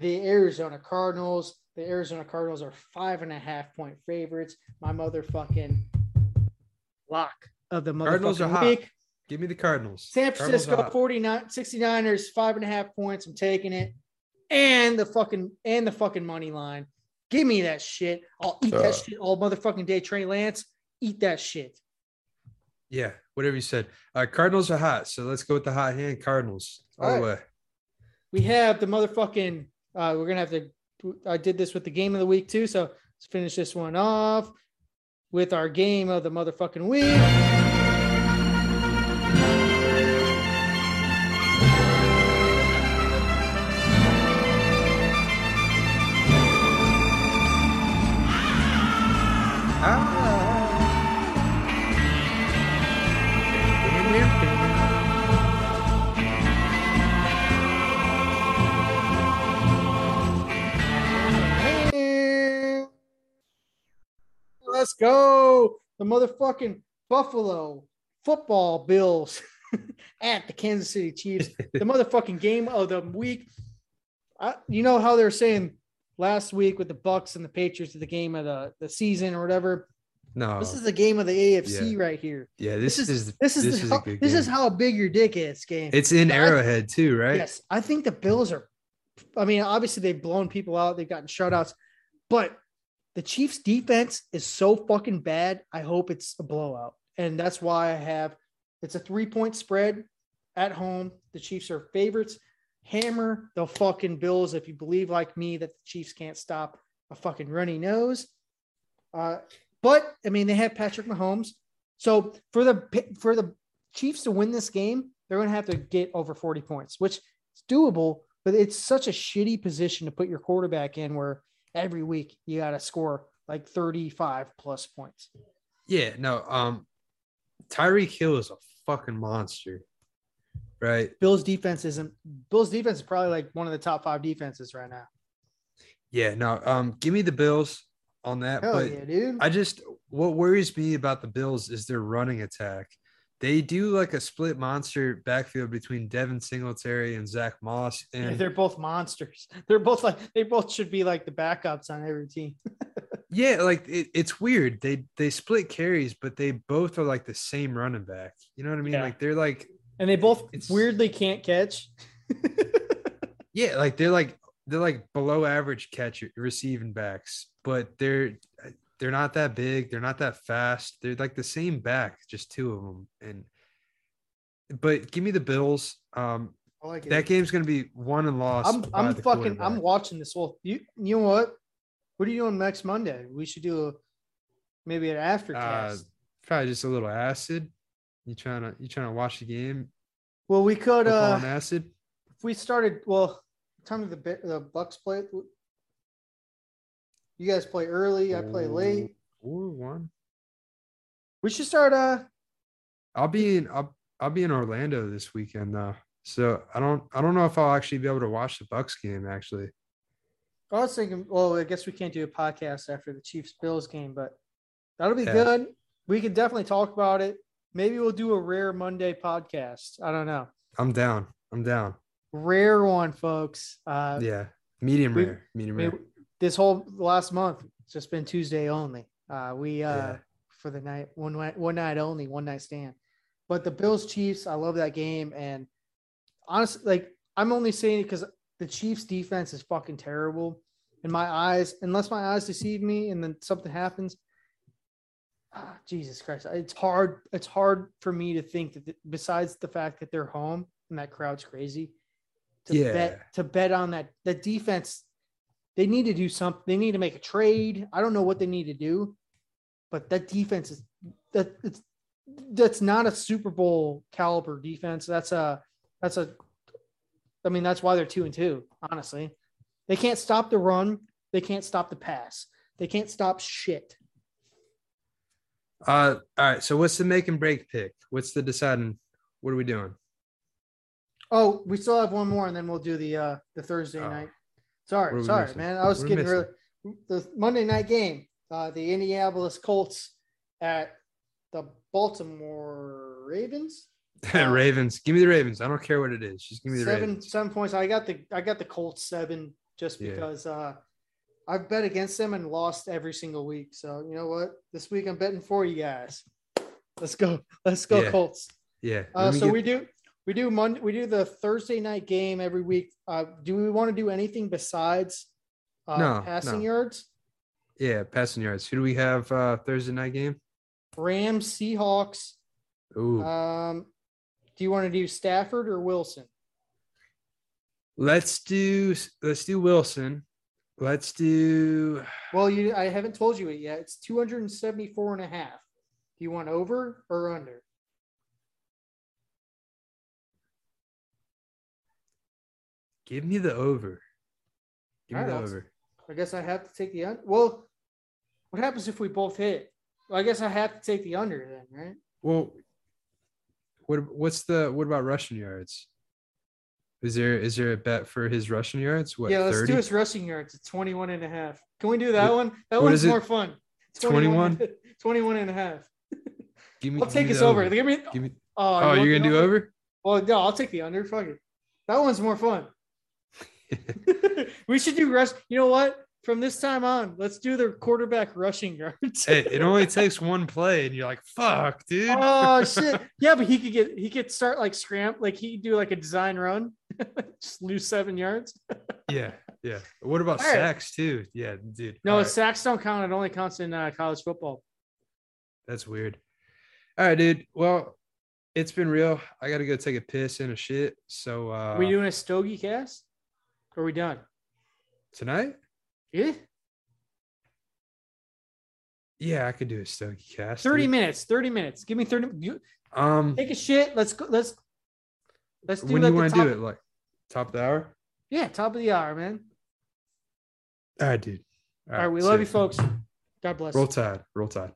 S2: the Arizona Cardinals. The Arizona Cardinals are five and a half point favorites. My motherfucking lock of the
S1: Cardinals are
S2: motherfucking
S1: hot.
S2: week.
S1: Give me the Cardinals.
S2: San Francisco
S1: hot.
S2: 49 69ers, five and a half points. I'm taking it. And the fucking and the fucking money line. Give me that shit. I'll eat
S1: Uh.
S2: that shit all motherfucking day. Trey Lance, eat that shit.
S1: Yeah, whatever you said. Uh, Cardinals are hot, so let's go with the hot hand. Cardinals all,
S2: All
S1: the way.
S2: We have the motherfucking uh we're gonna have to I did this with the game of the week too. So let's finish this one off with our game of the motherfucking week. Go. The motherfucking Buffalo football Bills at the Kansas City Chiefs. The motherfucking game of the week. I, you know how they're saying last week with the Bucks and the Patriots, of the game of the, the season or whatever.
S1: No,
S2: This is the game of the AFC right here.
S1: yeah. This,
S2: This
S1: is,
S2: is this is
S1: this
S2: the-
S1: is
S2: how, this is how big your dick is. Game.
S1: it's in
S2: I-
S1: Arrowhead too, right?
S2: Yes, I think the Bills are. I mean, obviously they've blown people out. They've gotten shutouts, but the Chiefs' defense is so fucking bad. I hope it's a blowout, and that's why I have. It's a three-point spread at home. The Chiefs are favorites. Hammer the fucking Bills if you believe like me that the Chiefs can't stop a fucking runny nose. Uh, but I mean, they have Patrick Mahomes. So for the for the Chiefs to win this game, they're going to have to get over 40 points, which is doable, but it's such a shitty position to put your quarterback in where every week you got to score like 35 plus points.
S1: Yeah, no. Um, Tyreek Hill is a fucking monster, right?
S2: Bills defense isn't Bills defense is probably like one of the top five defenses right now.
S1: Yeah, no. Um, give me the Bills on that.
S2: Hell
S1: but
S2: yeah, dude.
S1: I just what worries me about the Bills is their running attack. They do like a split monster backfield between Devin Singletary and Zach Moss,
S2: Yeah,
S1: and
S2: they're both monsters. They're both like they both should be like the backups on every team.
S1: yeah, like it, it's weird. They they split carries, but they both are like the same running back. You know what I mean?
S2: Yeah.
S1: Like they're like
S2: And they both
S1: It's-
S2: weirdly can't catch.
S1: yeah, like they're like they're like below average catch receiving backs, but they're they're not that big. They're not that fast. They're like the same back, just two of them. And but give me the Bills. Um,
S2: I like it.
S1: that game's gonna be won and lost.
S2: I'm I'm fucking I'm watching this whole you you know what? What are you doing next Monday? We should do a, maybe an after
S1: uh, probably just a little acid. You trying to you trying to watch the game?
S2: well, we could
S1: Football
S2: uh
S1: acid.
S2: if we started well time did the the Bucks play you guys play early, I play late.
S1: Or one.
S2: We should start uh
S1: I'll be in I'll, I'll be in Orlando this weekend though. So I don't I don't know if I'll actually be able to watch the Bucks game actually.
S2: I was thinking well, I guess we can't do a podcast after the Chiefs Bills game, but that'll be
S1: Yeah.
S2: good. We can definitely talk about it. Maybe we'll do a rare Monday podcast. I don't know.
S1: I'm down. I'm down.
S2: Rare one, folks. Uh
S1: Yeah. Medium
S2: we-
S1: rare. Medium
S2: mean,
S1: rare.
S2: This whole last month it's just been Tuesday only. Uh, we uh,
S1: Yeah.
S2: for the night one night one night only one night stand. But the Bills Chiefs, I love that game, and honestly, like I'm only saying it because the Chiefs defense is fucking terrible in my eyes. Unless my eyes deceive me, and then something happens. Ah, Jesus Christ, it's hard. It's hard for me to think that th- besides the fact that they're home and that crowd's crazy, to
S1: Yeah.
S2: bet to bet on that the defense they need to do something they need to make a trade i don't know what they need to do but that defense is that it's that's not a super bowl caliber defense that's a that's a i mean that's why they're two and two honestly they can't stop the run they can't stop the pass they can't stop shit
S1: Uh all right. So what's the make and break pick? What's the deciding? What are we doing?
S2: oh we still have one more and then we'll do the uh the thursday
S1: Oh.
S2: night sorry sorry
S1: missing?
S2: man i was getting really the monday night game uh the indianapolis colts at the baltimore ravens Uh,
S1: Ravens. Give me the Ravens. I don't care what it is. Just give me the
S2: seven
S1: Ravens.
S2: seven points. I got the I got the Colts seven just
S1: Yeah.
S2: because uh I've bet against them and lost every single week. So you know what? This week I'm betting for you guys. Let's go. Let's go
S1: Yeah.
S2: Colts.
S1: Yeah.
S2: Uh, so
S1: get-
S2: we do we do Monday we do the Thursday night game every week. Uh, do we want to do anything besides uh,
S1: No,
S2: passing
S1: no.
S2: yards?
S1: yeah, passing yards. Who do we have uh Thursday night game?
S2: Rams, Seahawks.
S1: Ooh.
S2: Um, do you want to do Stafford or Wilson?
S1: let's do let's do Wilson. Let's do
S2: Well, you I haven't told you it yet. It's 274 and a half. Do you want over or under?
S1: Give me the over. Give me the over.
S2: I guess I have to take the under. Well, what happens if we both hit? Well, I guess I have to take the under then, right?
S1: Well, what what's the what about rushing yards? Is there is there a bet for his rushing yards? What
S2: yeah, let's
S1: 30?
S2: do his rushing yards. It's 21 and a half. Can we do that
S1: What-
S2: one? That one's
S1: is
S2: more fun.
S1: 21?
S2: 21 and a half.
S1: Give me,
S2: I'll take us
S1: the
S2: over. Give me.
S1: Give me,
S2: Oh,
S1: oh,
S2: you
S1: you're gonna do over?
S2: Well, no, I'll take the under. Fuck it. That one's more fun. we should do rush. You know what? from this time on, let's do the quarterback rushing yards.
S1: Hey, it only takes one play, and you're like, "Fuck, dude."
S2: oh shit! Yeah, but he could get he could start like scram like he do like a design run, just lose seven yards.
S1: yeah, yeah. What about
S2: All right.
S1: sacks too? Yeah, dude.
S2: No,
S1: All right,
S2: sacks don't count. It only counts in uh, college football.
S1: that's weird. All right, dude. Well, it's been real. I got to go take a piss and a shit. So uh,
S2: we doing a stogie cast? Are we done?
S1: tonight?
S2: Yeah,
S1: Yeah, I could do a Stogie cast.
S2: thirty
S1: dude.
S2: minutes. Thirty minutes. Give me thirty. You,
S1: Um,
S2: take a shit. Let's go. Let's let's do
S1: when
S2: like
S1: you want to do it, like top of the hour.
S2: Yeah, top of the hour, man.
S1: All right, dude.
S2: All right, we love you, folks. God bless.
S1: Roll Tide. Roll Tide.